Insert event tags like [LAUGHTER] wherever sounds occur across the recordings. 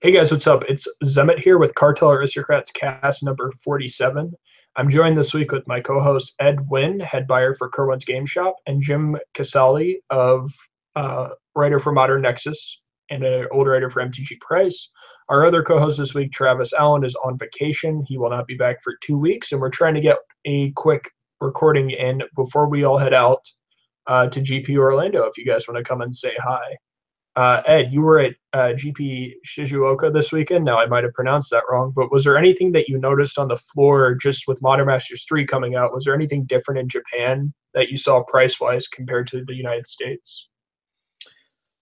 Hey guys, what's up? It's Zemet here with Cartel Aristocrats cast number 47. I'm joined this week with my co-host Ed Wynn, head buyer for Kerwin's Game Shop, and Jim Casali of uh, writer for Modern Nexus and an old writer for MTG Price. Our other co-host this week, Travis Allen, is on vacation. He will not be back for two weeks, and we're trying to get a quick recording in before we all head out uh, to GP Orlando. If you guys want to come and say hi. Uh, Ed, you were at uh, GP Shizuoka this weekend. Now I might have pronounced that wrong, but was there anything that you noticed on the floor just with Modern Masters 3 coming out? Was there anything different in Japan that you saw price wise compared to the United States?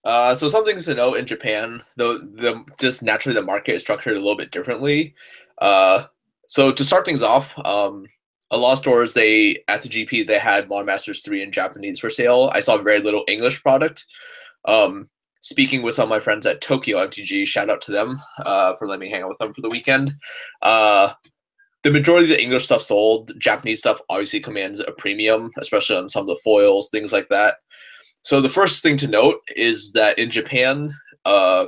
Uh, so some things to note in Japan, though the just naturally the market is structured a little bit differently. Uh, so to start things off, um, a lot of stores they at the GP they had Modern Masters 3 in Japanese for sale. I saw very little English product. Um, speaking with some of my friends at Tokyo MTG, shout out to them uh, for letting me hang out with them for the weekend. Uh, the majority of the English stuff sold. Japanese stuff obviously commands a premium, especially on some of the foils, things like that. So the first thing to note is that in Japan, uh,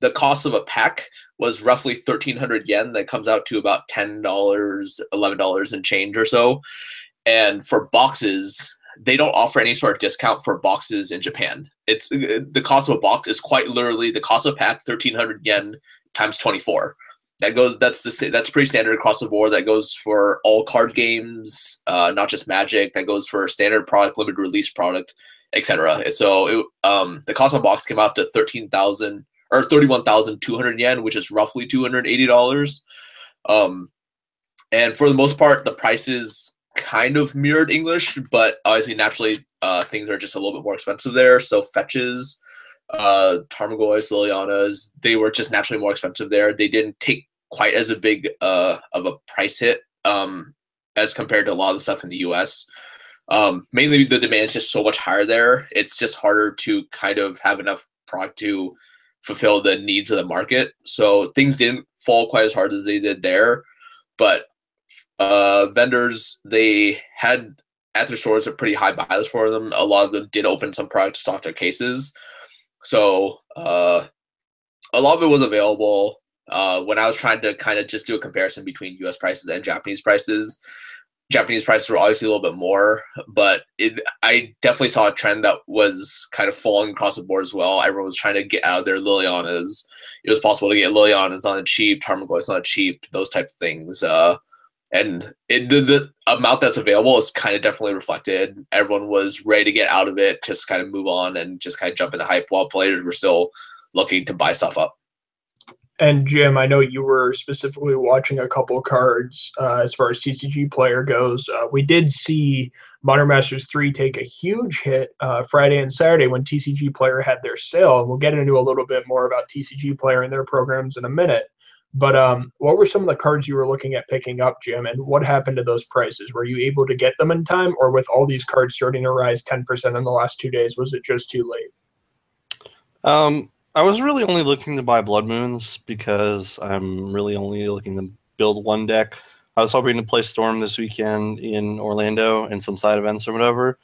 the cost of a pack was roughly 1300 yen that comes out to about $10 $11 and change or so and for boxes they don't offer any sort of discount for boxes in Japan. It's uh, the cost of a box is quite literally the cost of a pack, thirteen hundred yen times twenty four. That goes. That's the that's pretty standard across the board. That goes for all card games, uh, not just Magic. That goes for standard product, limited release product, etc. So it, um, the cost of a box came out to thirteen thousand or thirty one thousand two hundred yen, which is roughly two hundred eighty dollars. Um, and for the most part, the prices kind of mirrored English, but obviously naturally uh, things are just a little bit more expensive there. So fetches, uh, Tarmogoyfs, Lilianas, they were just naturally more expensive there. They didn't take quite as a big uh, of a price hit um, as compared to a lot of the stuff in the U.S. Um, mainly the demand is just so much higher there. It's just harder to kind of have enough product to fulfill the needs of the market. So things didn't fall quite as hard as they did there. But uh, vendors they had at their stores a pretty high bias for them. A lot of them did open some product to stock their cases, so uh, a lot of it was available. Uh, when I was trying to kind of just do a comparison between U.S. prices and Japanese prices, Japanese prices were obviously a little bit more, but it, I definitely saw a trend that was kind of falling across the board as well. Everyone was trying to get out of their Lilianas. It was possible to get Lilianas on a cheap, Tarmogoyfs a cheap, those types of things. Uh, and it, the, the amount that's available is kind of definitely reflected. Everyone was ready to get out of it, just kind of move on and just kind of jump into hype while players were still looking to buy stuff up. And Jim, I know you were specifically watching a couple cards uh, as far as TCG player goes. Uh, we did see Modern Masters 3 take a huge hit uh, Friday and Saturday when TCG player had their sale. We'll get into a little bit more about TCG player and their programs in a minute. But um, what were some of the cards you were looking at picking up, Jim, and what happened to those prices? Were you able to get them in time, or with all these cards starting to rise 10% in the last two days, was it just too late? Um, I was really only looking to buy Blood Moons because I'm really only looking to build one deck. I was hoping to play Storm this weekend in Orlando and some side events or whatever.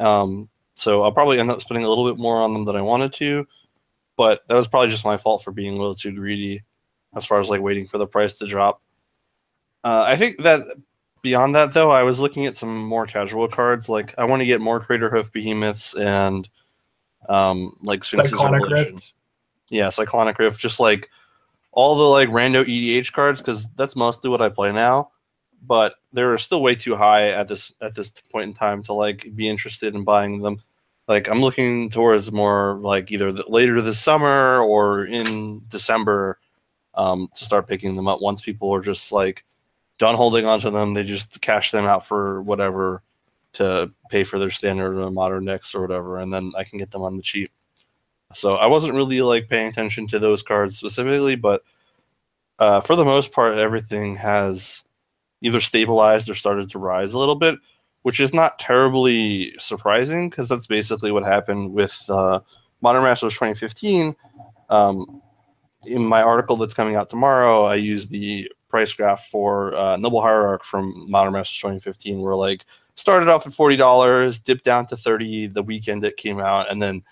Um, so I'll probably end up spending a little bit more on them than I wanted to, but that was probably just my fault for being a little too greedy as far as like waiting for the price to drop. Uh, I think that beyond that though, I was looking at some more casual cards. Like I want to get more Craterhoof Behemoths and um, like Sphinx's Revelation. Rift. Yeah, Cyclonic Rift. Just like all the like rando EDH cards because that's mostly what I play now. But they're still way too high at this at this point in time to like be interested in buying them. Like I'm looking towards more like either the, later this summer or in December um, to start picking them up. Once people are just like done holding onto them, they just cash them out for whatever to pay for their standard or modern decks or whatever, and then I can get them on the cheap. So I wasn't really like paying attention to those cards specifically, but uh, for the most part, everything has either stabilized or started to rise a little bit, which is not terribly surprising because that's basically what happened with uh, Modern Masters 2015. Um, in my article that's coming out tomorrow, I use the price graph for uh, Noble Hierarch from Modern Masters 2015, where like started off at forty dollars, dipped down to thirty the weekend it came out, and then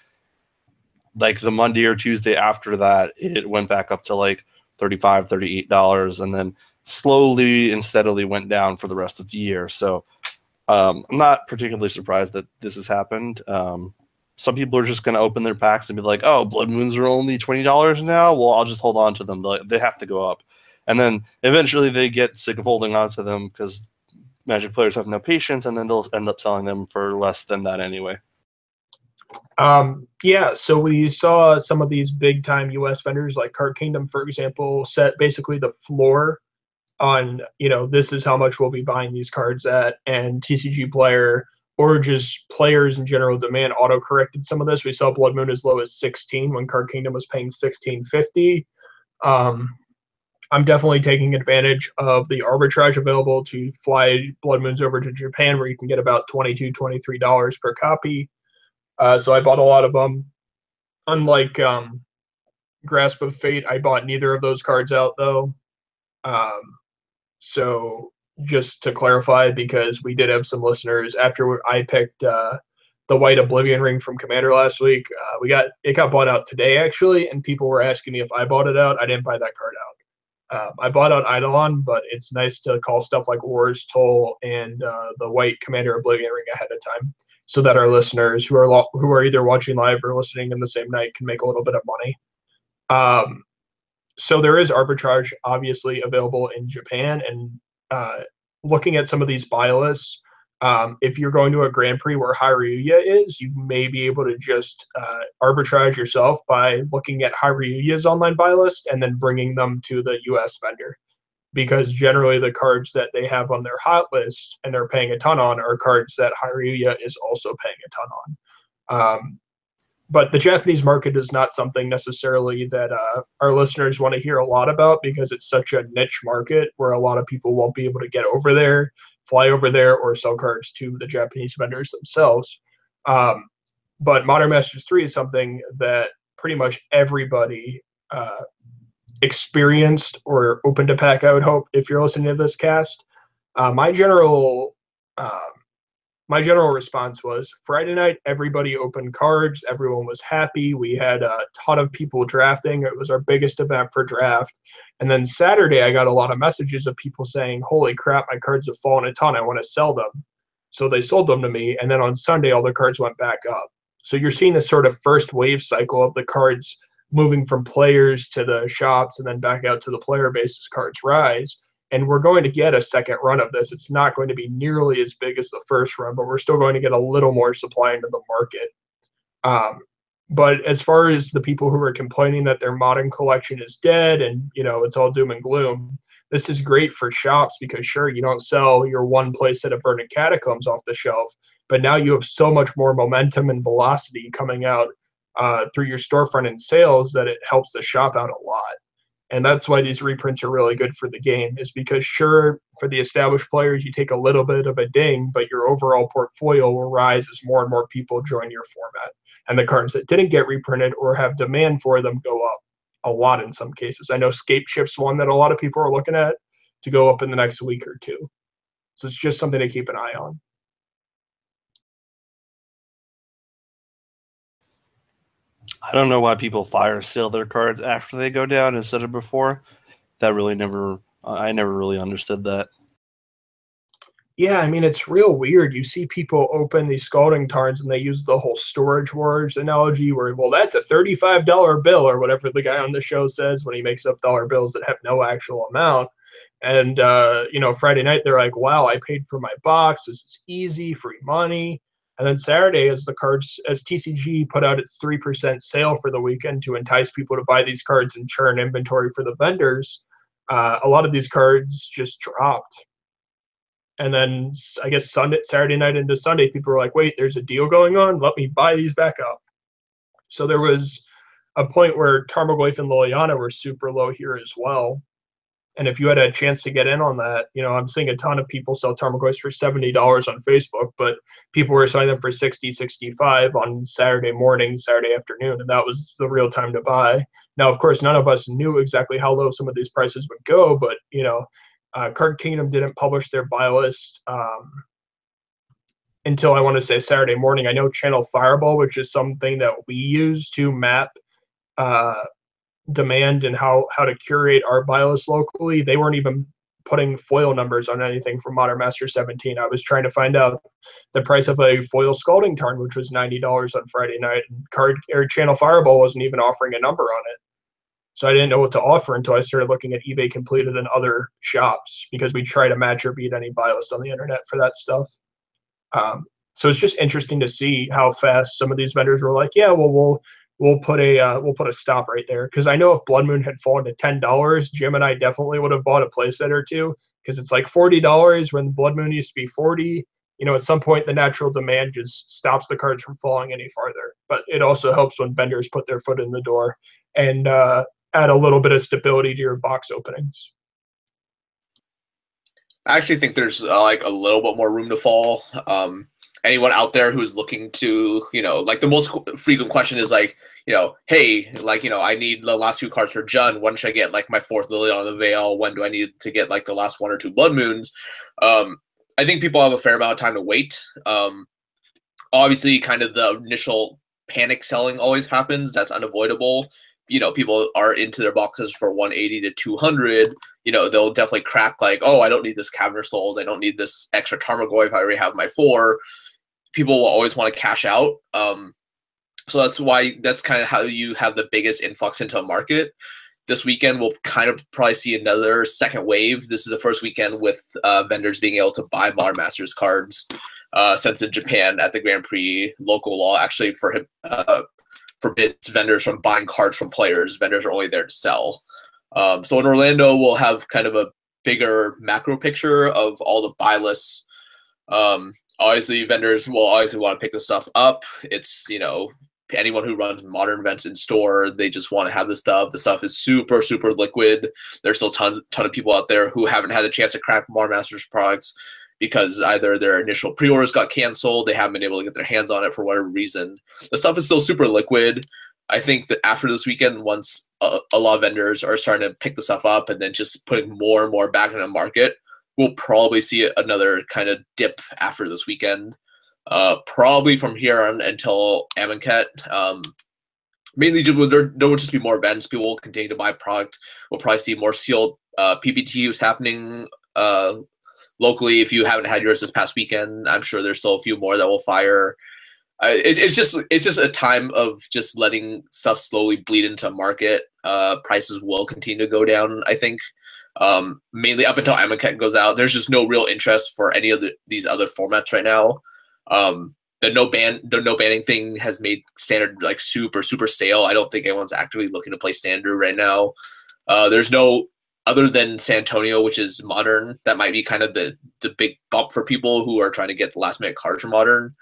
like the Monday or Tuesday after that, it went back up to like 35 $38 and then slowly and steadily went down for the rest of the year. So um, I'm not particularly surprised that this has happened. Um, some people are just going to open their packs and be like, "Oh, blood moons are only twenty dollars now. Well, I'll just hold on to them. They have to go up." And then eventually they get sick of holding on to them because Magic players have no patience, and then they'll end up selling them for less than that anyway. Um, yeah, so we saw some of these big time US vendors like Card Kingdom, for example, set basically the floor on, you know, this is how much we'll be buying these cards at, and TCG Player or just players in general demand auto corrected some of this. We saw Blood Moon as low as 16 when Card Kingdom was paying 1650. Um, I'm definitely taking advantage of the arbitrage available to fly Blood Moons over to Japan, where you can get about 22 $23 per copy. Uh, so I bought a lot of them. Unlike um, Grasp of Fate, I bought neither of those cards out though. Um, so just to clarify, because we did have some listeners after I picked uh, the White Oblivion Ring from Commander last week, uh, we got it got bought out today actually, and people were asking me if I bought it out. I didn't buy that card out. Um, I bought out Eidolon, but it's nice to call stuff like Wars Toll and uh, the White Commander Oblivion Ring ahead of time so that our listeners who are lo- who are either watching live or listening in the same night can make a little bit of money. Um, so there is arbitrage obviously available in Japan, and uh, looking at some of these buy lists, um, if you're going to a Grand Prix where Hareruya is, you may be able to just uh, arbitrage yourself by looking at Hareruya's online buy list and then bringing them to the U.S. vendor because generally the cards that they have on their hot list and they're paying a ton on are cards that Hareruya is also paying a ton on. Um, but the Japanese market is not something necessarily that uh, our listeners want to hear a lot about because it's such a niche market where a lot of people won't be able to get over there, fly over there, or sell cards to the Japanese vendors themselves. Um, but Modern Masters 3 is something that pretty much everybody uh, experienced or open to pack, I would hope, if you're listening to this cast. Uh, my general um, my general response was Friday night, everybody opened cards, everyone was happy. We had a ton of people drafting. It was our biggest event for draft. And then Saturday, I got a lot of messages of people saying, Holy crap, my cards have fallen a ton. I want to sell them. So they sold them to me. And then on Sunday, all the cards went back up. So you're seeing this sort of first wave cycle of the cards moving from players to the shops and then back out to the player base as cards rise. And we're going to get a second run of this. It's not going to be nearly as big as the first run, but we're still going to get a little more supply into the market. Um, but as far as the people who are complaining that their modern collection is dead and you know it's all doom and gloom, this is great for shops because sure you don't sell your one playset of Verdant Catacombs off the shelf, but now you have so much more momentum and velocity coming out uh, through your storefront and sales that it helps the shop out a lot. And that's why these reprints are really good for the game, is because sure, for the established players, you take a little bit of a ding, but your overall portfolio will rise as more and more people join your format. And the cards that didn't get reprinted or have demand for them go up a lot in some cases. I know Scapeshift's one that a lot of people are looking at to go up in the next week or two. So it's just something to keep an eye on. I don't know why people fire sale their cards after they go down instead of before. That really never, I never really understood that. Yeah, I mean it's real weird. You see people open these scalding tarns and they use the whole storage wars analogy where well that's a thirty-five dollar bill or whatever the guy on the show says when he makes up dollar bills that have no actual amount. And uh, you know, Friday night they're like, Wow, I paid for my box, this is easy, free money. And then Saturday, as the cards, as TCG put out its 3% sale for the weekend to entice people to buy these cards and churn inventory for the vendors, uh, a lot of these cards just dropped. And then I guess Sunday, Saturday night into Sunday, people were like, wait, there's a deal going on. Let me buy these back up. So there was a point where Tarmogoyf and Liliana were super low here as well. And if you had a chance to get in on that, you know, I'm seeing a ton of people sell Tarmogoyfs for $70 on Facebook, but people were selling them for 60, 65 on Saturday morning, Saturday afternoon, and that was the real time to buy. Now, of course, none of us knew exactly how low some of these prices would go, but, you know, uh, Card Kingdom didn't publish their buy list um, until I want to say Saturday morning. I know Channel Fireball, which is something that we use to map uh, demand and how how to curate our bios locally. They weren't even putting foil numbers on anything for Modern Master 17. I was trying to find out the price of a foil Scalding Tarn, which was ninety dollars on Friday night. And card or Channel Fireball wasn't even offering a number on it. So I didn't know what to offer until I started looking at eBay completed and other shops because we try to match or beat any list on the internet for that stuff. Um, so it's just interesting to see how fast some of these vendors were like, yeah, well, we'll we'll put a uh, we'll put a stop right there because I know if Blood Moon had fallen to ten dollars, Jim and I definitely would have bought a playset or two because it's like forty dollars when Blood Moon used to be forty. You know, at some point the natural demand just stops the cards from falling any farther. But it also helps when vendors put their foot in the door and uh, add a little bit of stability to your box openings. I actually think there's uh, like a little bit more room to fall. Um, anyone out there who's looking to, you know, like the most frequent question is like, you know, hey, like, you know, I need the last few cards for Jund. When should I get like my fourth Liliana of the Veil? When do I need to get like the last one or two Blood Moons? Um, I think people have a fair amount of time to wait. Um, obviously, kind of the initial panic selling always happens. That's unavoidable. You know, people are into their boxes for 180 to 200. You know, they'll definitely crack like, oh, I don't need this Cavern Souls. I don't need this extra Tarmogoyf I already have my four. People will always want to cash out. Um, so that's why that's kind of how you have the biggest influx into a market. This weekend we'll kind of probably see another second wave. This is the first weekend with uh, vendors being able to buy Modern Masters cards. Uh, since in Japan at the Grand Prix, local law actually for uh, forbids vendors from buying cards from players. Vendors are only there to sell. Um, so in Orlando, we'll have kind of a bigger macro picture of all the buy lists. Um, obviously, vendors will obviously want to pick the stuff up. It's you know anyone who runs modern events in store, they just want to have the stuff. The stuff is super, super liquid. There's still tons, ton of people out there who haven't had the chance to crack Modern Masters products because either their initial pre-orders got canceled, they haven't been able to get their hands on it for whatever reason. The stuff is still super liquid. I think that after this weekend, once a, a lot of vendors are starting to pick the stuff up and then just putting more and more back in the market, we'll probably see another kind of dip after this weekend uh, probably from here on until Amonkhet. Um, mainly, there, there will just be more events. People will continue to buy product. We'll probably see more sealed uh, PPTs happening uh, locally. If you haven't had yours this past weekend, I'm sure there's still a few more that will fire. Uh, it, it's just it's just a time of just letting stuff slowly bleed into market. Uh, prices will continue to go down. I think um, mainly up until Amonkhet goes out. There's just no real interest for any of the, these other formats right now. Um, the no ban the no banning thing has made standard like super super stale. I don't think anyone's actively looking to play standard right now. Uh, there's no other than San Antonio, which is modern. That might be kind of the the big bump for people who are trying to get the last minute cards for modern.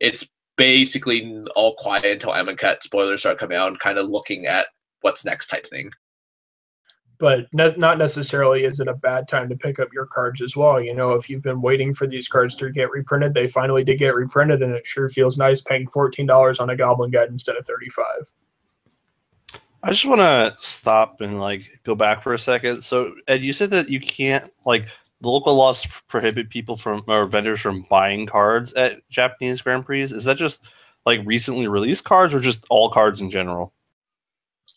It's basically all quiet until Amonkhet spoilers start coming out and kind of looking at what's next type thing but ne- not necessarily is it a bad time to pick up your cards as well. You know, if you've been waiting for these cards to get reprinted, they finally did get reprinted, and it sure feels nice paying fourteen dollars on a Goblin Guide instead of thirty-five. I just want to stop and like go back for a second. So, Ed, you said that you can't like the local laws prohibit people from or vendors from buying cards at Japanese Grand Prix. Is that just like recently released cards or just all cards in general?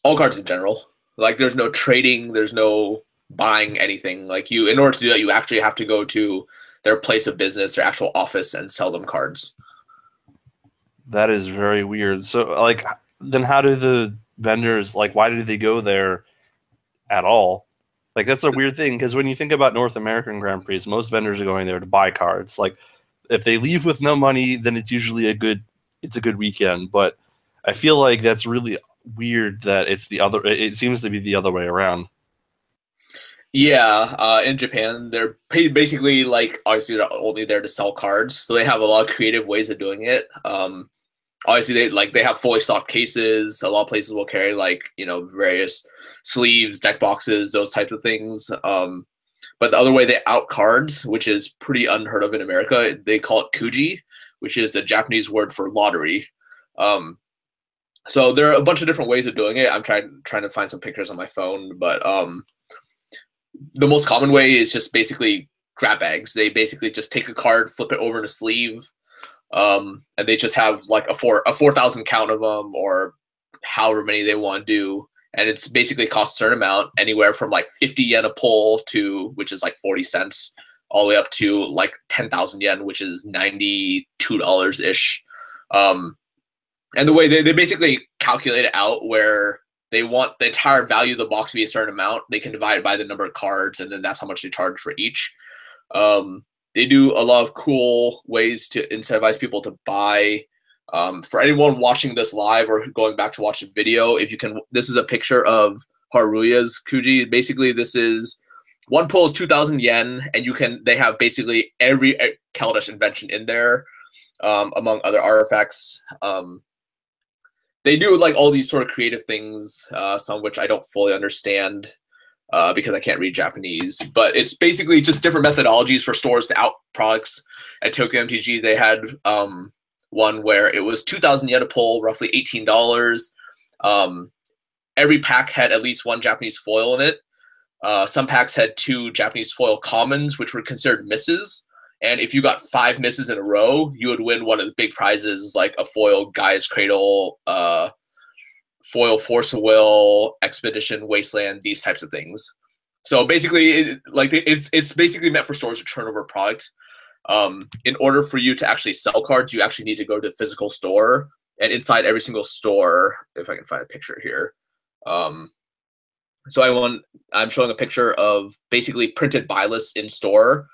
All cards in general. Like there's no trading, there's no buying anything. Like you, in order to do that, you actually have to go to their place of business, their actual office, and sell them cards. That is very weird. So, like, then how do the vendors like? Why do they go there at all? Like, that's a weird thing because when you think about North American Grand Prix, most vendors are going there to buy cards. Like, if they leave with no money, then it's usually a good it's a good weekend. But I feel like that's really weird that it's the other. It seems to be the other way around. Yeah, uh, in Japan, they're basically like obviously they're only there to sell cards, so they have a lot of creative ways of doing it. Um, obviously, they like they have fully stocked cases. A lot of places will carry like you know various sleeves, deck boxes, those types of things. Um, but the other way they out cards, which is pretty unheard of in America, they call it kuji, which is the Japanese word for lottery. Um, so there are a bunch of different ways of doing it. I'm trying trying to find some pictures on my phone, but um, the most common way is just basically grab bags. They basically just take a card, flip it over in a sleeve. um, and they just have like a four a four thousand count of them or however many they want to do, and it's basically costs a certain amount, anywhere from like fifty yen a pull to which is like forty cents, all the way up to like ten thousand yen, which is ninety two dollars ish. Um, and the way they, they basically calculate it out where they want the entire value of the box to be a certain amount. They can divide it by the number of cards, and then that's how much they charge for each. Um, they do a lot of cool ways to incentivize people to buy. Um, for anyone watching this live or going back to watch the video, if you can, this is a picture of Hareruya's Kuji. Basically, this is one pull is 2,000 yen, and you can, they have basically every Kaladesh invention in there, um, among other artifacts. Um, they do like all these sort of creative things, uh, some of which I don't fully understand uh, because I can't read Japanese. But it's basically just different methodologies for stores to out products. At Tokyo MTG, they had um, one where it was 2,000 yen a pull, roughly $18. Um, every pack had at least one Japanese foil in it. Uh, some packs had two Japanese foil commons, which were considered misses. And if you got five misses in a row, you would win one of the big prizes, like a foil Gaea's Cradle, uh, foil Force of Will, Expedition, Wasteland, these types of things. So basically, it, like it's it's basically meant for stores to turn over product. Um, in order for you to actually sell cards, you actually need to go to the physical store, and inside every single store, if I can find a picture here. Um, so I want I'm showing a picture of basically printed buy lists in store.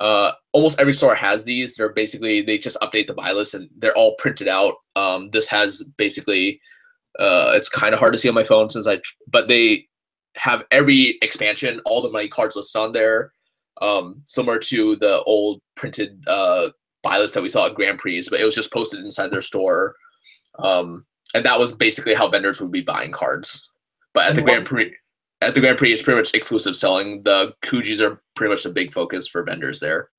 Uh, almost every store has these. They're basically they just update the buy list and they're all printed out. Um, this has basically uh, it's kind of hard to see on my phone since I, but they have every expansion, all the money cards listed on there, um, similar to the old printed uh, buy list that we saw at Grand Prix, but it was just posted inside their store. Um, and that was basically how vendors would be buying cards. But at and the Grand Prix, at the Grand Prix, it's pretty much exclusive selling. The Kujis are pretty much the big focus for vendors there.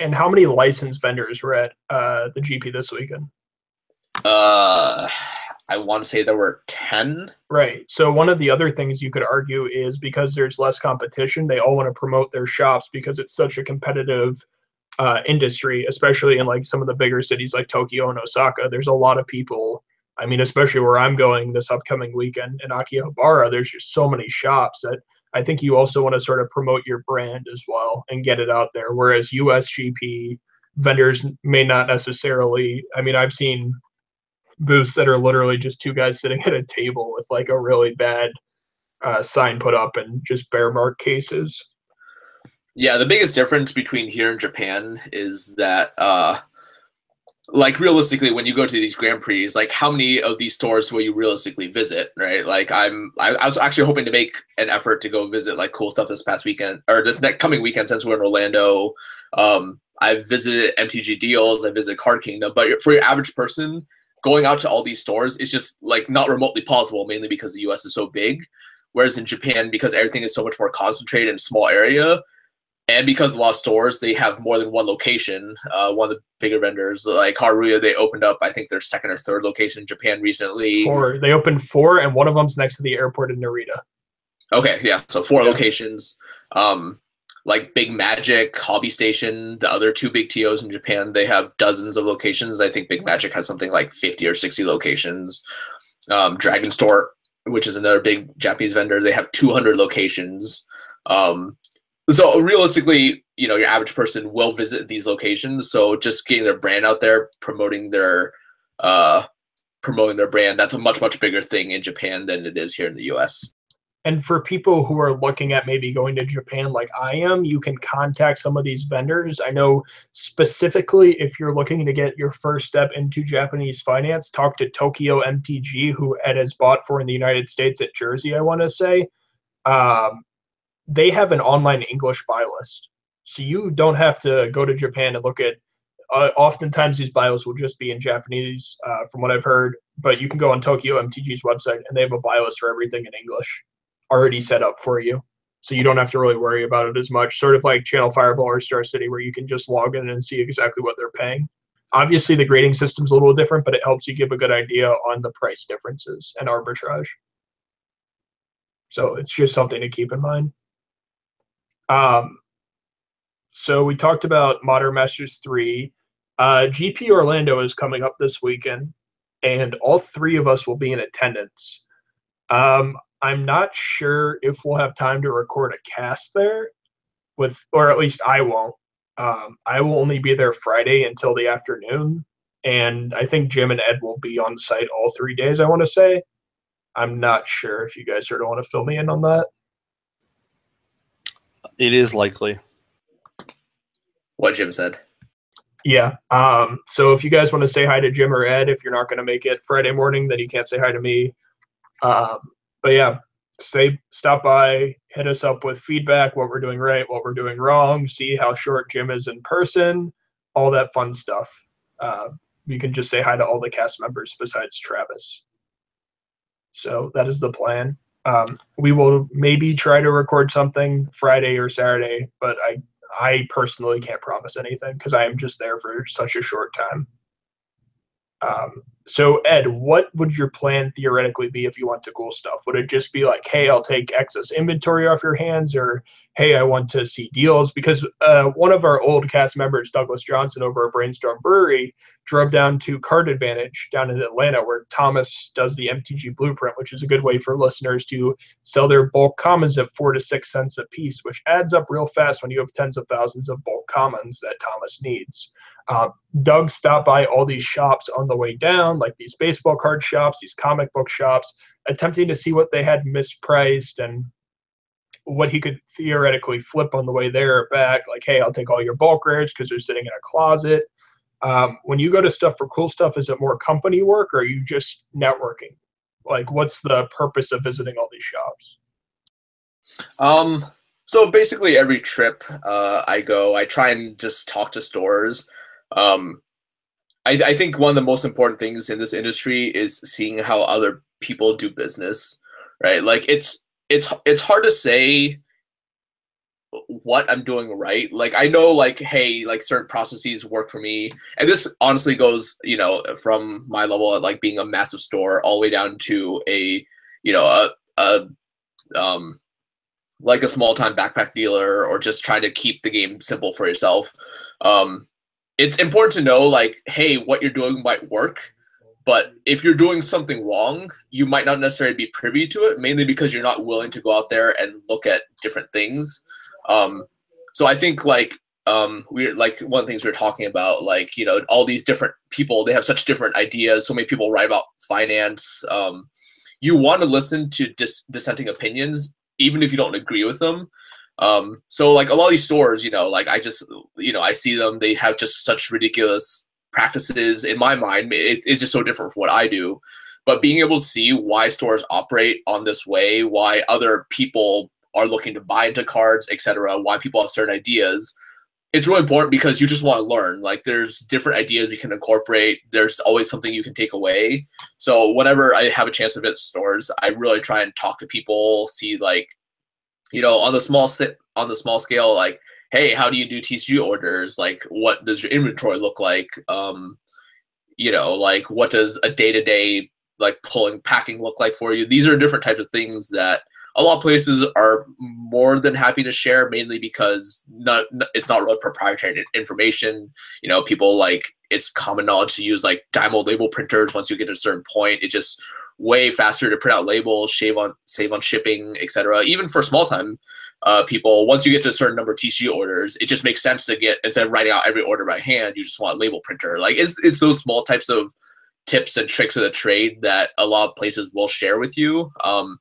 And how many licensed vendors were at uh, the GP this weekend? Uh, I want to say there were 10. Right. So, one of the other things you could argue is because there's less competition, they all want to promote their shops because it's such a competitive uh, industry, especially in like some of the bigger cities like Tokyo and Osaka. There's a lot of people. I mean, especially where I'm going this upcoming weekend in Akihabara, there's just so many shops that I think you also want to sort of promote your brand as well and get it out there. Whereas USGP vendors may not necessarily, I mean, I've seen booths that are literally just two guys sitting [LAUGHS] at a table with like a really bad uh, sign put up and just bear mark cases. Yeah, the biggest difference between here and Japan is that, uh, like, realistically, when you go to these Grand Prix, like, how many of these stores will you realistically visit, right? Like, I'm, I, I was actually hoping to make an effort to go visit like cool stuff this past weekend or this next coming weekend since we're in Orlando. Um, I visited MTG Deals, I visited Card Kingdom, but for your average person, going out to all these stores is just like not remotely possible, mainly because the US is so big. Whereas in Japan, because everything is so much more concentrated in small area, and because a lot of stores they have more than one location. Uh, one of the bigger vendors, like Hareruya, they opened up I think their second or third location in Japan recently. Four. They opened four, and one of them's next to the airport in Narita. Okay, yeah, so four yeah. locations. Um, like Big Magic, Hobby Station, the other two big TOs in Japan, they have dozens of locations. I think Big Magic has something like 50 or 60 locations. Um, Dragon Star, which is another big Japanese vendor, they have 200 locations. Um, so realistically, you know, your average person will visit these locations. So just getting their brand out there, promoting their uh, promoting their brand, that's a much much bigger thing in Japan than it is here in the U.S. And for people who are looking at maybe going to Japan like I am, you can contact some of these vendors. I know specifically if you're looking to get your first step into Japanese finance, talk to Tokyo MTG, who Ed has bought for in the United States at Jersey, I want to say. Um, they have an online English buy list. So you don't have to go to Japan and look at. Uh, oftentimes, these bios will just be in Japanese, uh, from what I've heard. But you can go on Tokyo MTG's website, and they have a buy list for everything in English already set up for you. So you don't have to really worry about it as much. Sort of like Channel Fireball or Star City, where you can just log in and see exactly what they're paying. Obviously, the grading system's a little different, but it helps you give a good idea on the price differences and arbitrage. So it's just something to keep in mind. Um, so we talked about Modern Masters 3. Uh, GP Orlando is coming up this weekend, and all three of us will be in attendance. Um, I'm not sure if we'll have time to record a cast there, with or at least I won't. Um, I will only be there Friday until the afternoon, and I think Jim and Ed will be on site all three days. I want to say. I'm not sure if you guys sort of want to fill me in on that. It is likely. What Jim said. Yeah. Um, so if you guys want to say hi to Jim or Ed, if you're not going to make it Friday morning, then you can't say hi to me. Um, but yeah, stay, stop by, hit us up with feedback, what we're doing right, what we're doing wrong, see how short Jim is in person, all that fun stuff. Uh, you can just say hi to all the cast members besides Travis. So that is the plan. Um, we will maybe try to record something Friday or Saturday, but I I personally can't promise anything because I am just there for such a short time. Um, so Ed, what would your plan theoretically be if you want to cool stuff? Would it just be like, hey, I'll take excess inventory off your hands, or hey, I want to see deals? Because uh, one of our old cast members, Douglas Johnson, over at Brainstorm Brewery, drove down to Card Advantage down in Atlanta, where Thomas does the MTG Blueprint, which is a good way for listeners to sell their bulk commons at four to six cents a piece, which adds up real fast when you have tens of thousands of bulk commons that Thomas needs. Uh, Doug stopped by all these shops on the way down, like these baseball card shops, these comic book shops, attempting to see what they had mispriced and what he could theoretically flip on the way there or back. Like, hey, I'll take all your bulk rares because they're sitting in a closet. Um, when you go to stuff for cool stuff, is it more company work or are you just networking? Like, what's the purpose of visiting all these shops? Um, so basically, every trip uh, I go, I try and just talk to stores um, I, I think one of the most important things in this industry is seeing how other people do business, right? Like it's it's it's hard to say what I'm doing right. Like I know like hey, like certain processes work for me. And this honestly goes, you know, from my level at like being a massive store all the way down to a, you know, a a um like a small time backpack dealer or just trying to keep the game simple for yourself. Um it's important to know like hey what you're doing might work but if you're doing something wrong you might not necessarily be privy to it mainly because you're not willing to go out there and look at different things um, so i think like um, we're like one of the things we are talking about like you know all these different people they have such different ideas so many people write about finance um, you want to listen to dis- dissenting opinions even if you don't agree with them um, so like a lot of these stores, you know, like I just, you know, I see them, they have just such ridiculous practices in my mind. It's, it's just so different from what I do. But being able to see why stores operate on this way, why other people are looking to buy into cards, etc., why people have certain ideas, it's really important because you just want to learn. Like there's different ideas we can incorporate. There's always something you can take away. So whenever I have a chance to visit stores, I really try and talk to people, see like you know, on the small on the small scale, like, hey, how do you do TCG orders? Like, what does your inventory look like? Um, you know, like, what does a day to day like pulling packing look like for you? These are different types of things that a lot of places are more than happy to share, mainly because not it's not really proprietary information. You know, people like it's common knowledge to use like Dymo label printers. Once you get to a certain point, it just way faster to print out labels, save on save on shipping, etc. Even for small time uh, people, once you get to a certain number of TCG orders, it just makes sense to get instead of writing out every order by hand, you just want a label printer. Like it's it's those small types of tips and tricks of the trade that a lot of places will share with you. Um,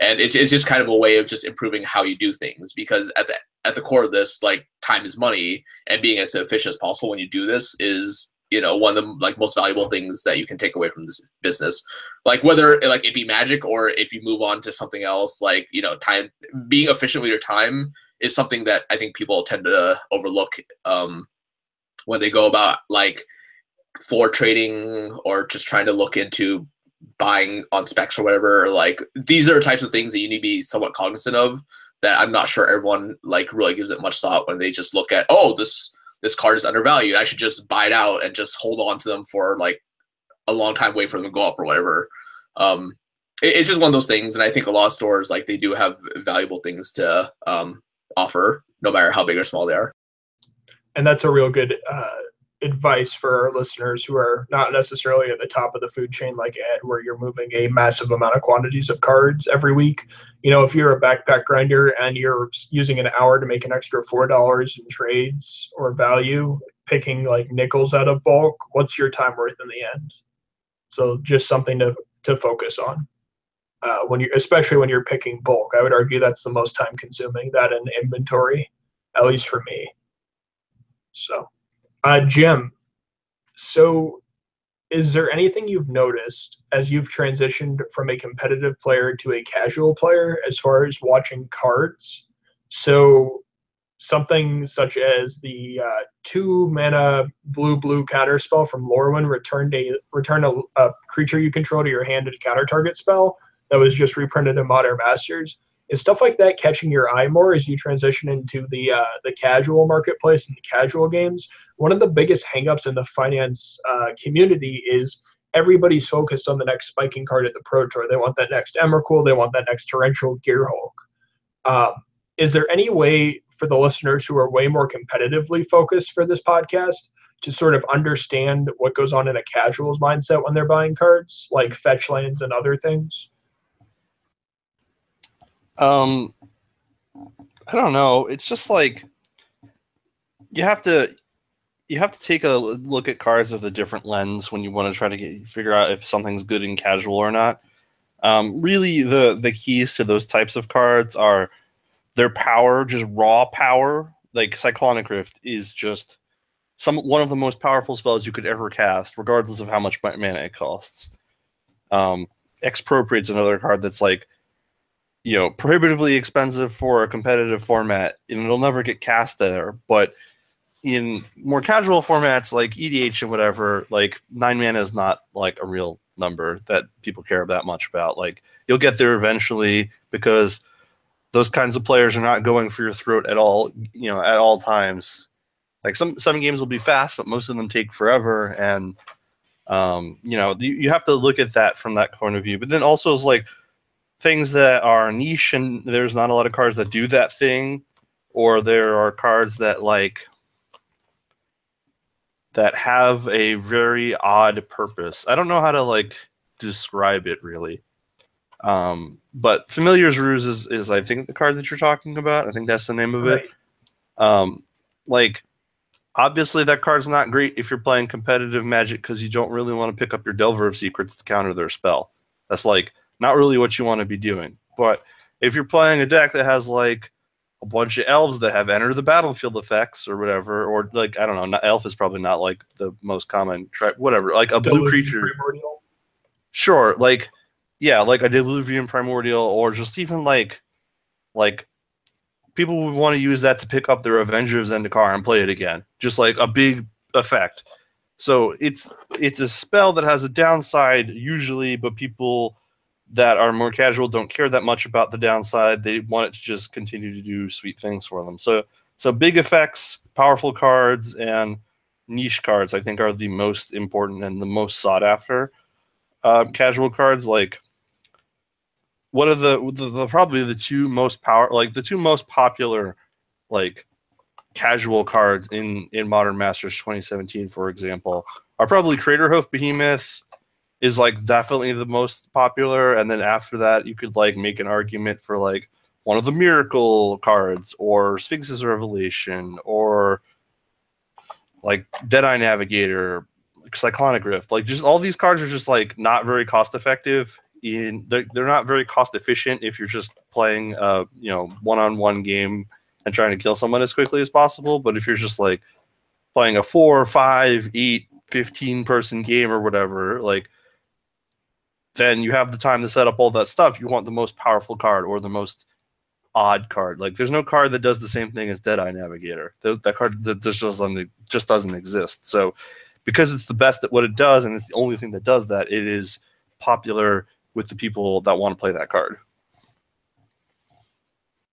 and it's, it's just kind of a way of just improving how you do things because at the at the core of this like time is money and being as efficient as possible when you do this is you know one of the like most valuable things that you can take away from this business. Like whether like it be magic or if you move on to something else like you know time being efficient with your time is something that i think people tend to overlook um when they go about like floor trading or just trying to look into buying on specs or whatever like these are types of things that you need to be somewhat cognizant of that i'm not sure everyone like really gives it much thought when they just look at oh this this card is undervalued. I should just buy it out and just hold on to them for like a long time, wait for them to go up or whatever. Um, it, it's just one of those things, and I think a lot of stores like they do have valuable things to um, offer, no matter how big or small they are. And that's a real good uh, advice for our listeners who are not necessarily at the top of the food chain like Ed, where you're moving a massive amount of quantities of cards every week. You know, if you're a backpack grinder and you're using an hour to make an extra four dollars in trades or value, picking like nickels out of bulk, what's your time worth in the end? So just something to to focus on. Uh, when you especially when you're picking bulk, I would argue that's the most time consuming. That in inventory, at least for me. So. Uh, Jim, so is there anything you've noticed as you've transitioned from a competitive player to a casual player as far as watching cards? So something such as the uh, two mana blue blue counter spell from Lorwyn returned a return a, a creature you control to your hand to counter target spell that was just reprinted in Modern Masters is stuff like that catching your eye more as you transition into the uh, the casual marketplace and the casual games? One of the biggest hangups in the finance uh, community is everybody's focused on the next spiking card at the Pro Tour. They want that next Emrakul. They want that next Torrential Gearhulk. Um, is there any way for the listeners who are way more competitively focused for this podcast to sort of understand what goes on in a casual's mindset when they're buying cards, like fetch lands and other things? Um, I don't know. It's just like you have to you have to take a look at cards with a different lens when you want to try to get, figure out if something's good in casual or not. Um, really, the the keys to those types of cards are their power, just raw power. Like Cyclonic Rift is just some one of the most powerful spells you could ever cast, regardless of how much mana it costs. Um, Expropriate's another card that's like you know prohibitively expensive for a competitive format and it'll never get cast there. But in more casual formats like edh and whatever like nine mana is not like a real number that people care that much about. Like you'll get there eventually because those kinds of players are not going for your throat at all you know at all times. Like some some games will be fast but most of them take forever and um, you know you, you have to look at that from that point of view. But then also it's like things that are niche and there's not a lot of cards that do that thing or there are cards that like that have a very odd purpose. I don't know how to like describe it really. Um but familiar's ruse is, is i think the card that you're talking about. I think that's the name of right. it um like obviously that card's not great if you're playing competitive magic because you don't really want to pick up your delver of secrets to counter their spell. That's like not really what you want to be doing. But if you're playing a deck that has like a bunch of elves that have enter the battlefield effects or whatever, or like I don't know, not, elf is probably not like the most common tri- whatever, like a blue creature. Primordial. Sure, like yeah, like a Diluvian Primordial, or just even like like people would want to use that to pick up their Avenger of Zendikar and play it again, just like a big effect. So it's it's a spell that has a downside usually, but people that are more casual don't care that much about the downside. They want it to just continue to do sweet things for them. So so big effects, powerful cards, and niche cards I think are the most important and the most sought after. Uh, casual cards like what are the, the, the probably the two most power like the two most popular like casual cards in in modern masters 2017 for example are probably Craterhoof Behemoth is like definitely the most popular and then after that you could like make an argument for like one of the miracle cards or sphinx's revelation or like deadeye navigator cyclonic rift. Like just all these cards are just like not very cost effective in they're, they're not very cost efficient if you're just playing a you know one-on-one game and trying to kill someone as quickly as possible. But if you're just like playing a four five eight 15 person game or whatever like then you have the time to set up all that stuff. You want the most powerful card or the most odd card. Like there's no card that does the same thing as Deadeye Navigator. That, that card that just doesn't just doesn't exist. So because it's the best at what it does and it's the only thing that does that, it is popular with the people that want to play that card.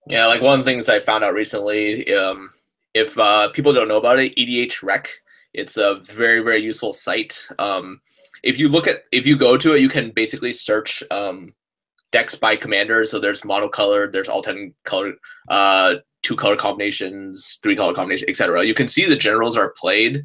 Yeah, like one of the things I found out recently, um, if uh, people don't know about it, EDH Rec, it's a very very useful site. Um, if you look at if you go to it, you can basically search um, decks by commander. So there's monocolored, there's all ten color, uh, two color combinations, three color combinations, etc. You can see the generals are played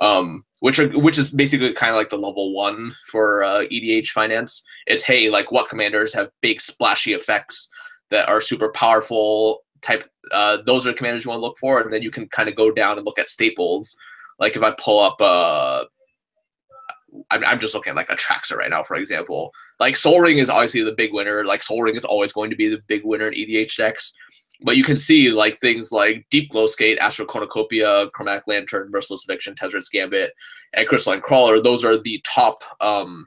um, which are which is basically kind of like the level one for uh, EDH finance. It's hey, like what commanders have big splashy effects that are super powerful type. Uh, those are the commanders you want to look for, and then you can kind of go down and look at staples. Like if I pull up, uh, I'm, I'm just looking at like Atraxa right now, for example. Like Sol Ring is obviously the big winner. Like Sol Ring is always going to be the big winner in EDH decks. But you can see like things like Deepglow Skate, Astral Cornucopia, Chromatic Lantern, Merciless Eviction, Tezzeret Gambit, and Crystalline Crawler. Those are the top um,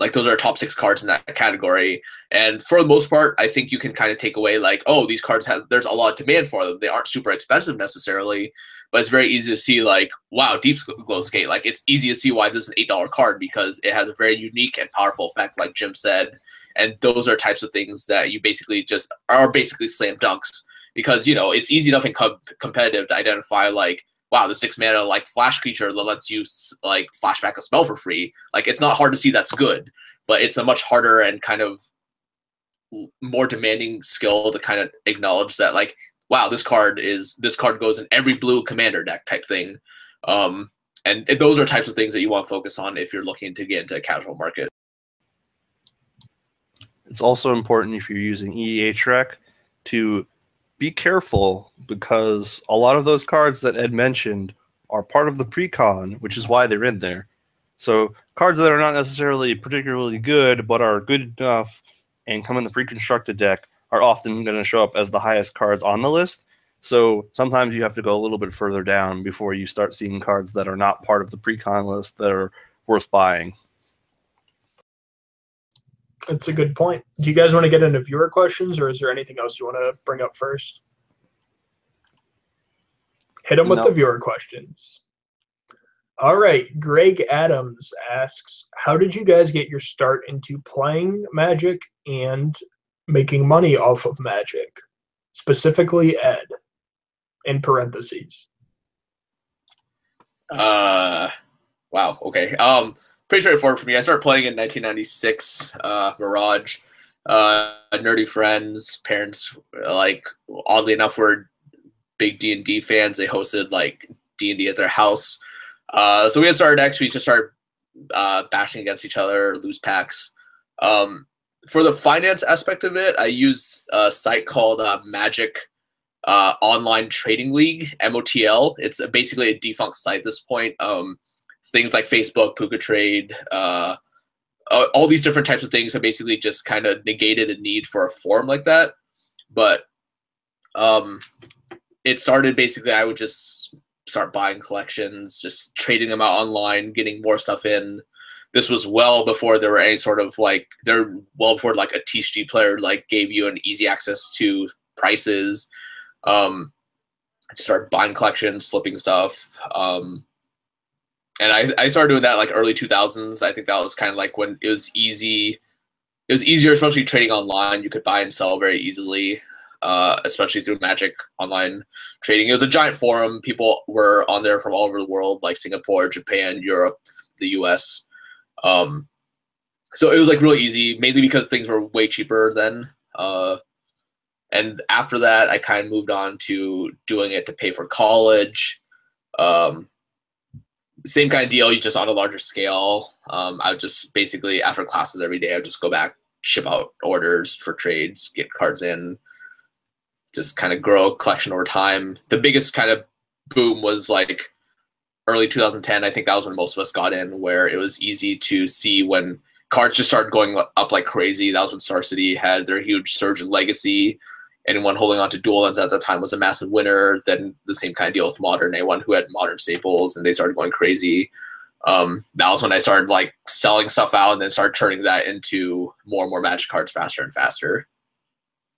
like those are top six cards in that category. And for the most part, I think you can kind of take away like, oh, these cards have there's a lot of demand for them. They aren't super expensive necessarily, but it's very easy to see like, wow, Deep Glow Skate. Like it's easy to see why this is an eight dollar card because it has a very unique and powerful effect, like Jim said. And those are types of things that you basically just are basically slam dunks because you know it's easy enough and com- competitive to identify like wow, the six mana like flash creature that lets you like flashback a spell for free. Like it's not hard to see that's good, but it's a much harder and kind of more demanding skill to kind of acknowledge that like wow, this card is this card goes in every blue commander deck type thing. Um, and those are types of things that you want to focus on if you're looking to get into a casual market. It's also important if you're using EDHREC to be careful because a lot of those cards that Ed mentioned are part of the precon, which is why they're in there. So cards that are not necessarily particularly good but are good enough and come in the pre-constructed deck are often going to show up as the highest cards on the list. So sometimes you have to go a little bit further down before you start seeing cards that are not part of the precon list that are worth buying. That's a good point. Do you guys want to get into viewer questions, or is there anything else you want to bring up first? Hit them with no. the viewer questions. All right. Greg Adams asks, "How did you guys get your start into playing Magic and making money off of Magic, specifically Ed?" In parentheses. Uh, wow. Okay. Um pretty straightforward for me. I started playing in 1996, uh, Mirage. Uh, nerdy friends, parents, like oddly enough, were big D and D fans. They hosted like D and D at their house. Uh, so we had started X. We just started uh, bashing against each other, lose packs. Um, for the finance aspect of it, I used a site called uh, Magic uh, Online Trading League (MOTL). It's basically a defunct site at this point. Um, things like Facebook, PucaTrade, uh, all these different types of things have basically just kind of negated the need for a forum like that. But um, it started basically, I would just start buying collections, just trading them out online, getting more stuff in. This was well before there were any sort of like there well before like a TCG player like gave you an easy access to prices. Um, I started buying collections, flipping stuff. Um, and I, I started doing that like early 2000s. I think that was kind of like when it was easy. It was easier, especially trading online. You could buy and sell very easily, uh, especially through Magic online trading. It was a giant forum. People were on there from all over the world, like Singapore, Japan, Europe, the U.S. Um, so it was like really easy, mainly because things were way cheaper then. Uh, and after that, I kind of moved on to doing it to pay for college. Um, same kind of deal, you just on a larger scale. Um, I would just basically after classes every day, I would just go back, ship out orders for trades, get cards in, just kind of grow a collection over time. The biggest kind of boom was like early 2010. I think that was when most of us got in, where it was easy to see when cards just started going up like crazy. That was when Star City had their huge surge in legacy anyone holding on to dual lands at the time was a massive winner. Then the same kind of deal with modern. Anyone who had modern staples and they started going crazy. Um, that was when I started like selling stuff out and then started turning that into more and more magic cards faster and faster.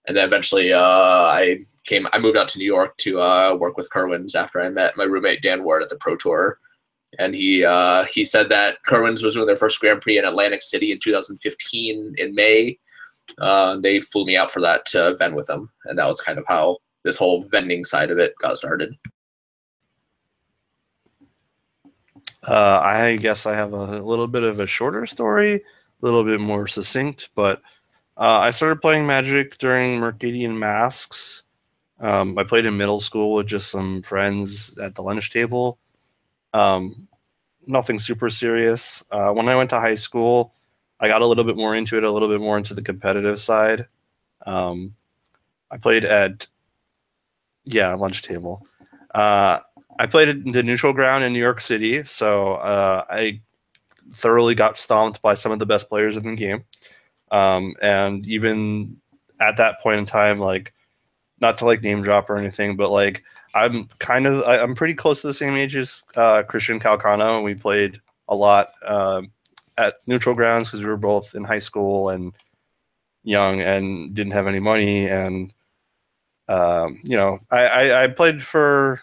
And then eventually, uh, I came. I moved out to New York to uh, work with Kerwins after I met my roommate Dan Ward at the Pro Tour, and he uh, he said that Kerwins was doing their first Grand Prix in Atlantic City in 2015 in May, uh, they flew me out for that to vend with them, and that was kind of how this whole vending side of it got started. Uh, I guess I have a little bit of a shorter story, a little bit more succinct, but uh, I started playing Magic during Mercadian Masks. Um, I played in middle school with just some friends at the lunch table. Um, nothing super serious. Uh, when I went to high school, I got a little bit more into it, a little bit more into the competitive side. Um, I played at, yeah, lunch table. Uh, I played at the neutral ground in New York City, so uh, I thoroughly got stomped by some of the best players in the game. Um, and even at that point in time, like, not to like name drop or anything, but like I'm kind of I, am pretty close to the same age as uh, Christian Calcano, and we played a lot uh, at neutral grounds because we were both in high school and young and didn't have any money, and um, you know I, I, I played for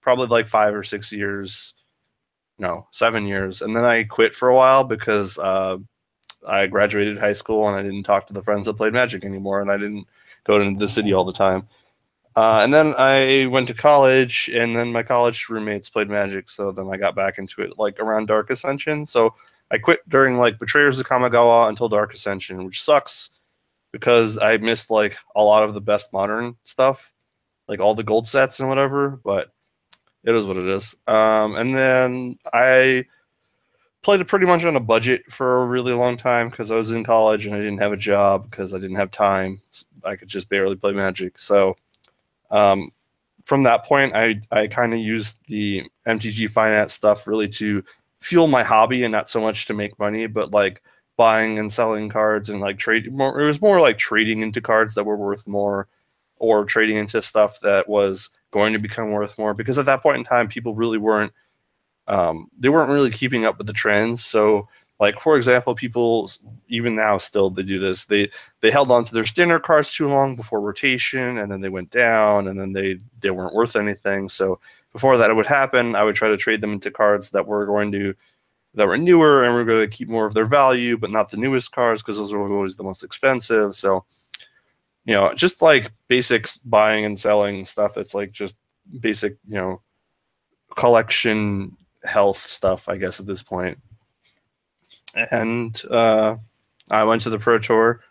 probably like five or six years, no seven years, and then I quit for a while because uh, I graduated high school and I didn't talk to the friends that played Magic anymore, and I didn't go into the city all the time. Uh, and then I went to college, and then my college roommates played Magic, so then I got back into it like around Dark Ascension. So I quit during like Betrayers of Kamigawa until Dark Ascension, which sucks because I missed like a lot of the best modern stuff, like all the gold sets and whatever. But it is what it is. Um, and then I played it pretty much on a budget for a really long time because I was in college and I didn't have a job because I didn't have time. I could just barely play Magic. So um, from that point, I I kind of used the MTG finance stuff really to fuel my hobby and not so much to make money, but like buying and selling cards and like trading more it was more like trading into cards that were worth more or trading into stuff that was going to become worth more because at that point in time people really weren't um, they weren't really keeping up with the trends. So, like for example, people even now still they do this. They they held on to their standard cards too long before rotation, and then they went down, and then they they weren't worth anything. So before that it would happen, I would try to trade them into cards that were going to that were newer and were going to keep more of their value, but not the newest cards because those were always the most expensive. So, you know, just like basics buying and selling stuff. It's like just basic, you know, collection health stuff, I guess, at this point. And uh, I went to the Pro Tour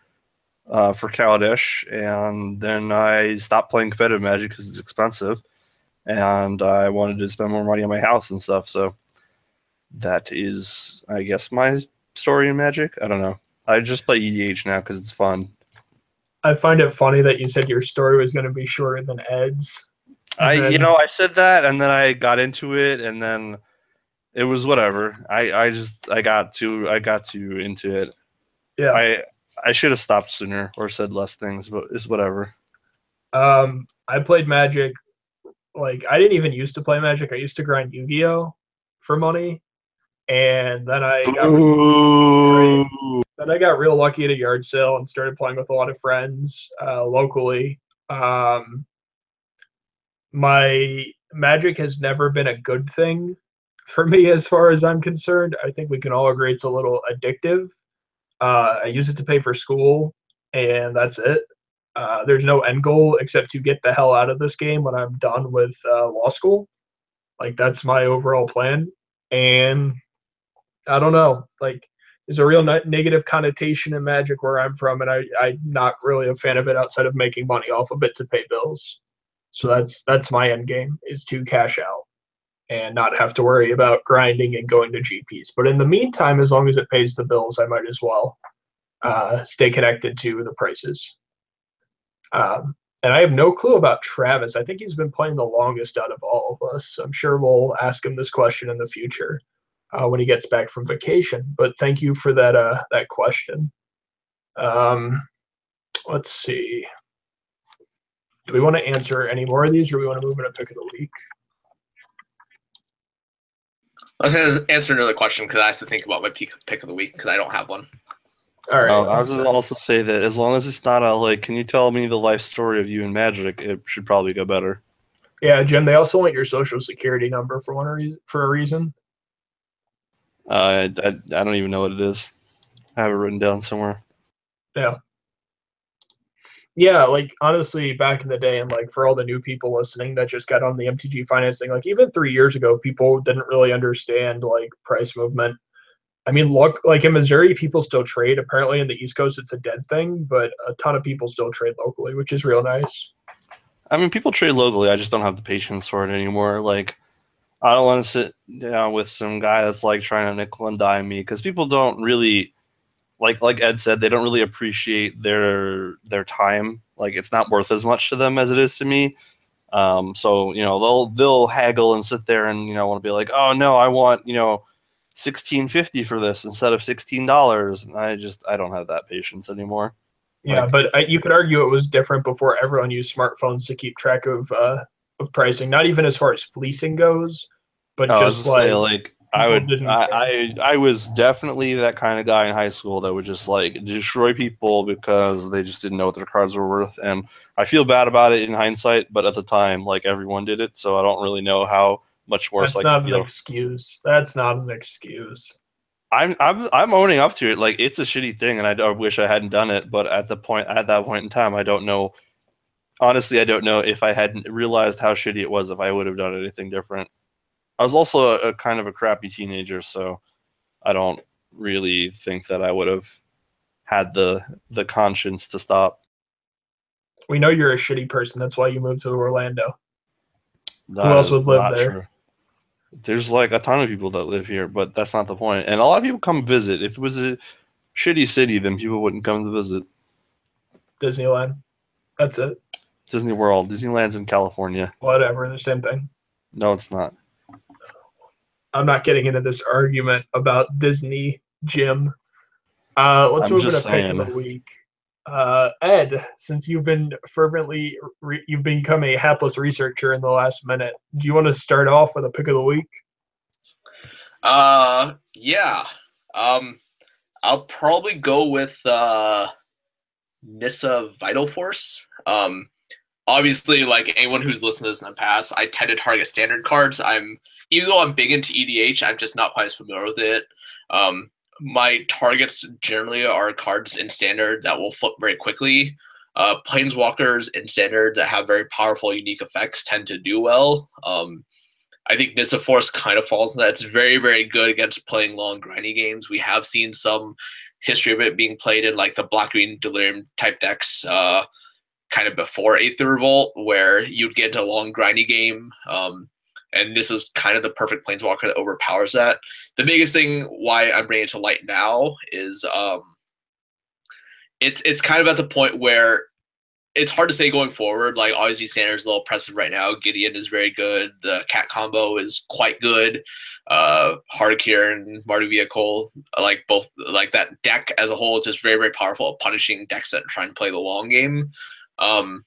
uh, for Kaladesh, and then I stopped playing competitive Magic because it's expensive, and I wanted to spend more money on my house and stuff. So that is, I guess, my story in Magic. I don't know. I just play EDH now because it's fun. I find it funny that you said your story was going to be shorter than Ed's. I, then... you know, I said that, and then I got into it, and then it was whatever. I I just I got too I got too into it. Yeah. I I should have stopped sooner or said less things, but it's whatever. Um, I played Magic. Like I didn't even used to play Magic. I used to grind Yu-Gi-Oh for money, and then I got really, then I got real lucky at a yard sale and started playing with a lot of friends uh, locally. Um, my Magic has never been a good thing for me as far as I'm concerned. I think we can all agree it's a little addictive. Uh, I use it to pay for school, and that's it. Uh, there's no end goal except to get the hell out of this game when I'm done with uh, law school. Like that's my overall plan, and I don't know. Like there's a real ne- negative connotation in Magic where I'm from, and I I'm not really a fan of it outside of making money off of it to pay bills. So that's that's my end game is to cash out and not have to worry about grinding and going to GPs. But in the meantime, as long as it pays the bills, I might as well uh, stay connected to the prices. Um, and I have no clue about Travis. I think he's been playing the longest out of all of us. I'm sure we'll ask him this question in the future uh, when he gets back from vacation. But thank you for that uh, that question. Um, let's see. Do we want to answer any more of these, or do we want to move into pick of the week? Let's answer another question because I have to think about my pick, pick of the week because I don't have one. All right. I was going to also say that as long as it's not a like, can you tell me the life story of you and Magic? It should probably go better. Yeah, Jim. They also want your social security number for one reason. For a reason. Uh, I, I I don't even know what it is. I have it written down somewhere. Yeah yeah, like honestly, back in the day, and like for all the new people listening that just got on the MTG financing, like even three years ago, people didn't really understand like price movement. I mean, look, like in Missouri, people still trade. Apparently, in the East Coast, it's a dead thing, but a ton of people still trade locally, which is real nice. I mean, people trade locally. I just don't have the patience for it anymore. Like, I don't want to sit down with some guy that's like trying to nickel and dime me because people don't really like like Ed said, they don't really appreciate their their time. Like it's not worth as much to them as it is to me. Um, so you know they'll they'll haggle and sit there and you know want to be like, oh no, I want you know sixteen fifty for this instead of sixteen dollars. I just I don't have that patience anymore. Yeah, like, but I, you could argue it was different before everyone used smartphones to keep track of uh, of pricing. Not even as far as fleecing goes, but oh, just like, say, like I would I, I, I was definitely that kind of guy in high school that would just like destroy people because they just didn't know what their cards were worth and I feel bad about it in hindsight, but at the time like everyone did it, so I don't really know how much worse That's like not an excuse. That's not an excuse. I'm I'm I'm owning up to it. Like it's a shitty thing and I, I wish I hadn't done it, but at the point at that point in time I don't know honestly I don't know if I hadn't realized how shitty it was if I would have done anything different. I was also a, a, kind of a crappy teenager, so I don't really think that I would have had the the conscience to stop. We know you're a shitty person. That's why you moved to Orlando. That Who else would live there? True. There's like a ton of people that live here, but that's not the point. And a lot of people come visit. If it was a shitty city, then people wouldn't come to visit. Disneyland. That's it. Disney World. Disneyland's in California. Whatever, the same thing. No, it's not. I'm not getting into this argument about Disney Jim. Uh, let's I'm move into pick of the week. Uh, Ed, since you've been fervently, re- you've become a hapless researcher in the last minute. Do you want to start off with a pick of the week? Uh, yeah. Um, I'll probably go with uh, Nissa Vital Force. Um, obviously, like anyone who's listened to this in the past, I tend to target standard cards. I'm even though I'm big into EDH, I'm just not quite as familiar with it. Um, my targets generally are cards in standard that will flip very quickly. Uh, planeswalkers in standard that have very powerful, unique effects tend to do well. Um, I think Nissa Force kind of falls in that. It's very, very good against playing long, grindy games. We have seen some history of it being played in like the black green delirium type decks, uh, kind of before Aether Revolt, where you'd get into a long, grindy game. Um, and this is kind of the perfect planeswalker that overpowers that. The biggest thing why I'm bringing it to light now is um, it's it's kind of at the point where it's hard to say going forward. Like obviously Sanders is a little oppressive right now. Gideon is very good. The cat combo is quite good. Uh Heart of Kiran and Mardu Vehicle, like both like that deck as a whole, just very, very powerful punishing decks that trying to play the long game. Um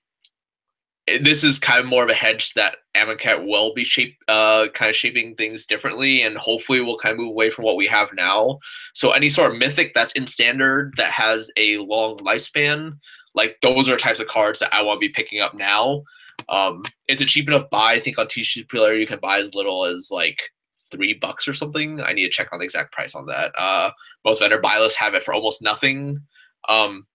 this is kind of more of a hedge that Amonkhet will be shape, uh, kind of shaping things differently, and hopefully we'll kind of move away from what we have now. So any sort of mythic that's in standard that has a long lifespan, like those are types of cards that I want to be picking up now. Um, it's a cheap enough buy. I think on TCG Player you can buy as little as like three bucks or something. I need to check on the exact price on that. Uh, most vendor buy lists have it for almost nothing. Um,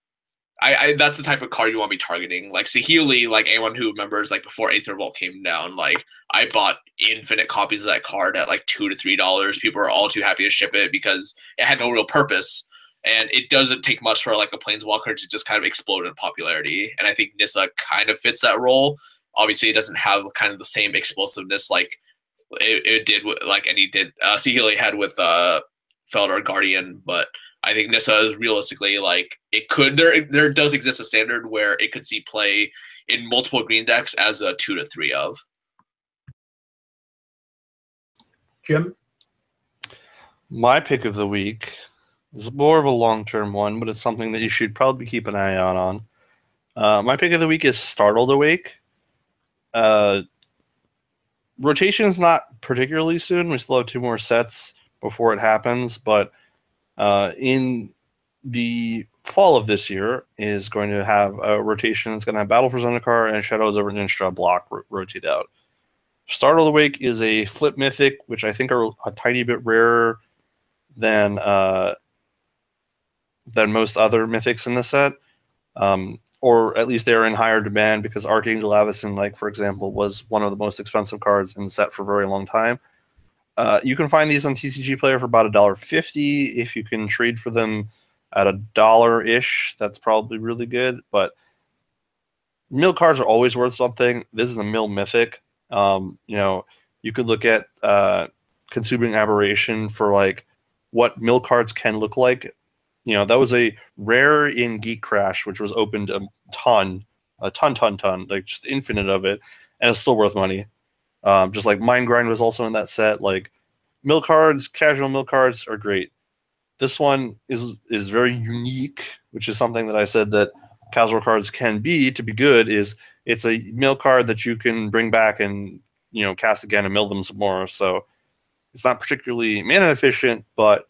I, I, that's the type of card you want to be targeting. Like Saheeli, like anyone who remembers, like before Aether Revolt came down, like I bought infinite copies of that card at like two to three dollars. People are all too happy to ship it because it had no real purpose, and it doesn't take much for like a planeswalker to just kind of explode in popularity. And I think Nissa kind of fits that role. Obviously, it doesn't have kind of the same explosiveness like it, it did, with, like any did uh, Saheeli had with uh, Felidar Guardian, but I think Nissa is realistically like it could there there does exist a standard where it could see play in multiple green decks as a two to three of. Jim? My pick of the week is more of a long term one, but it's something that you should probably keep an eye out on. Uh, my pick of the week is Startled Awake. Uh, rotation is not particularly soon. We still have two more sets before it happens, but uh, in the fall of this year is going to have a rotation that's going to have Battle for Zendikar and Shadows over Innistrad block ro- rotate out. Startled Awake is a flip mythic, which I think are a tiny bit rarer than uh, than most other mythics in the set, um, or at least they're in higher demand because Archangel Avacyn, like for example, was one of the most expensive cards in the set for a very long time. Uh, you can find these on TCG Player for about a dollar fifty. If you can trade for them at a dollar ish, that's probably really good. But mill cards are always worth something. This is a mill mythic. Um, you know, You could look at uh, consuming aberration for like what mill cards can look like. You know, that was a rare in Gatecrash, which was opened a ton, a ton, ton, ton, like just infinite of it, and it's still worth money. Um, just like Mind Grind was also in that set. Like mill cards, casual mill cards are great. This one is is very unique, which is something that I said that casual cards can be to be good. Is it's a mill card that you can bring back and you know cast again and mill them some more. So it's not particularly mana efficient, but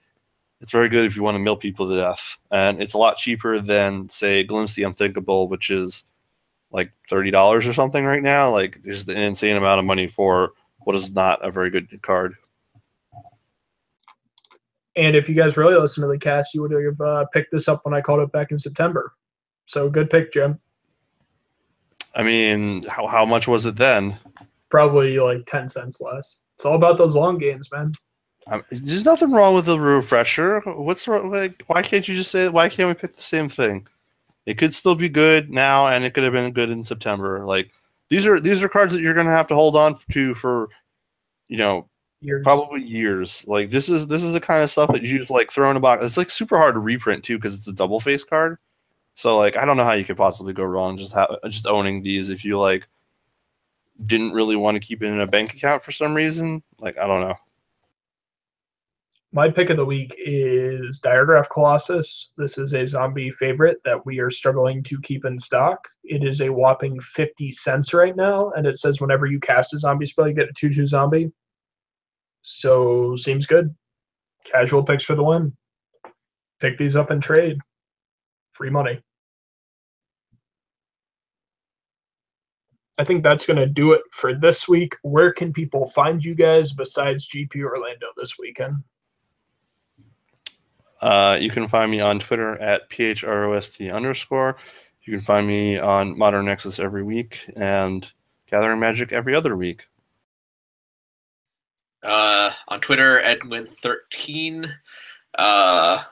it's very good if you want to mill people to death. And it's a lot cheaper than say Glimpse the Unthinkable, which is like thirty dollars or something right now. Like just an insane amount of money for what is not a very good card. And if you guys really listen to the cast, you would have uh, picked this up when I called it back in September. So good pick, Jim. I mean, how, how much was it then? Probably like 10 cents less. It's all about those long games, man. Um, there's nothing wrong with the refresher. What's wrong? Like, why can't you just say? Why can't we pick the same thing? It could still be good now, and it could have been good in September. Like these are these are cards that you're going to have to hold on to for, you know, Years. probably years. Like this is this is the kind of stuff that you just like throw in a box. It's like super hard to reprint too because it's a double face card. So like I don't know how you could possibly go wrong just ha- just owning these if you like didn't really want to keep it in a bank account for some reason. Like I don't know. My pick of the week is Diregraph Colossus. This is a zombie favorite that we are struggling to keep in stock. It is a whopping 50 cents right now, and it says whenever you cast a zombie spell, you get a 2 2 zombie. So, seems good. Casual picks for the win. Pick these up and trade. Free money. I think that's going to do it for this week. Where can people find you guys besides GP Orlando this weekend? Uh, you can find me on Twitter at phrost underscore. You can find me on Modern Nexus every week and Gathering Magic every other week. Uh, on Twitter, Edwin13. Uh,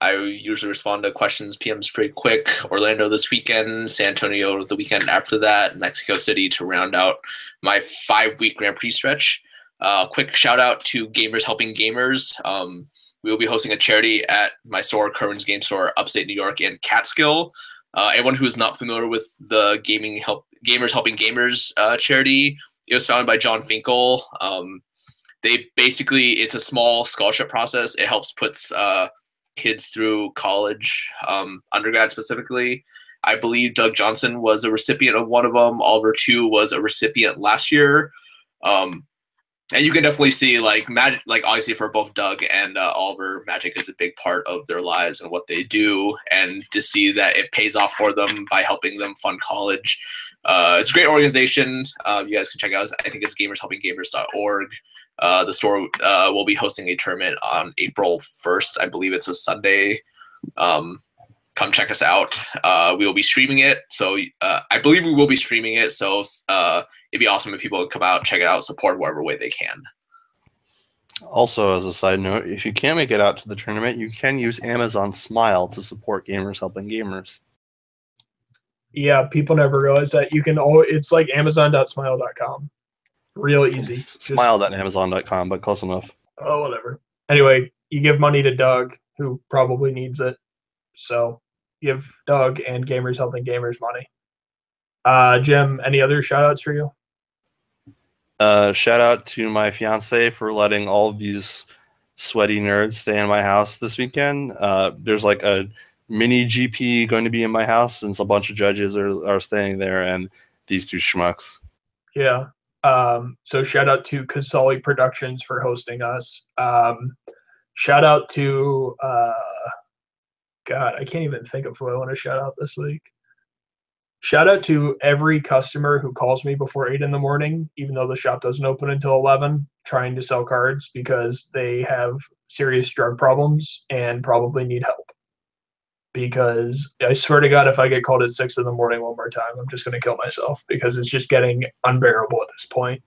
I usually respond to questions, PMs pretty quick. Orlando this weekend, San Antonio the weekend after that, Mexico City to round out my five week Grand Prix stretch. Uh, quick shout out to Gamers Helping Gamers. Um, we will be hosting a charity at my store, Kerwin's Game Store, upstate New York in Catskill. Uh, anyone who is not familiar with the Gaming Help Gamers Helping Gamers uh, charity, it was founded by Jon Finkel. Um, they basically it's a small scholarship process. It helps puts uh, kids through college, um, undergrad specifically. I believe Doug Johnson was a recipient of one of them. Oliver Tiu was a recipient last year. Um, and you can definitely see like magic like obviously for both doug and uh, oliver magic is a big part of their lives and what they do. And to see that it pays off for them by helping them fund college uh, it's a great organization. Uh, you guys can check out. I think it's gamershelpinggamers.org uh, the store uh, will be hosting a tournament on april 1st i believe it's a sunday. Um, come check us out. Uh, we will be streaming it. So i believe we will be streaming it. So it'd be awesome if people would come out, check it out, support whatever way they can. Also, as a side note, if you can't make it out to the tournament, you can use Amazon Smile to support gamers helping gamers. Yeah, people never realize that you can. Oh, it's like Amazon.smile.com. Real easy. Smile.amazon.com, but close enough. Oh, whatever. Anyway, you give money to Doug, who probably needs it. So give Doug and Gamers Helping Gamers money. Uh, Jim, any other shout outs for you? Uh, shout out to my fiance for letting all of these sweaty nerds stay in my house this weekend. Uh, there's like a mini GP going to be in my house, since a bunch of judges are, are staying there, and these two schmucks. Yeah. Um, so shout out to Casali Productions for hosting us. Um, shout out to uh, God, I can't even think of who I want to shout out this week shout out to every customer who calls me before eight in the morning, even though the shop doesn't open until 11, trying to sell cards because they have serious drug problems and probably need help. Because I swear to God, if I get called at six in the morning one more time, I'm just going to kill myself because it's just getting unbearable at this point.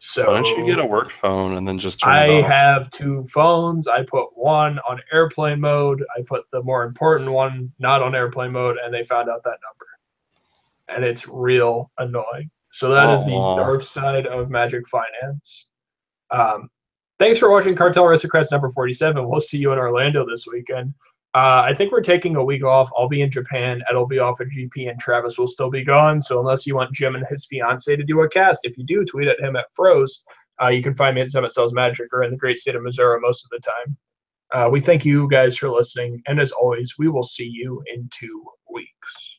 So why don't you get a work phone and then just turn I have two phones. I put one on airplane mode. I put the more important one not on airplane mode, and they found out that number and it's real annoying. So that is the dark side of Magic Finance. Um, thanks for watching Cartel Aristocrats number 47. We'll see you in Orlando this weekend. Uh, I think we're taking a week off. I'll be in Japan. Ed will be off at GP, and Travis will still be gone. So unless you want Jim and his fiance to do a cast, if you do, tweet at him at Froze. Uh, you can find me at Summit Sells Magic or in the great state of Missouri most of the time. Uh, we thank you guys for listening, and as always, we will see you in two weeks.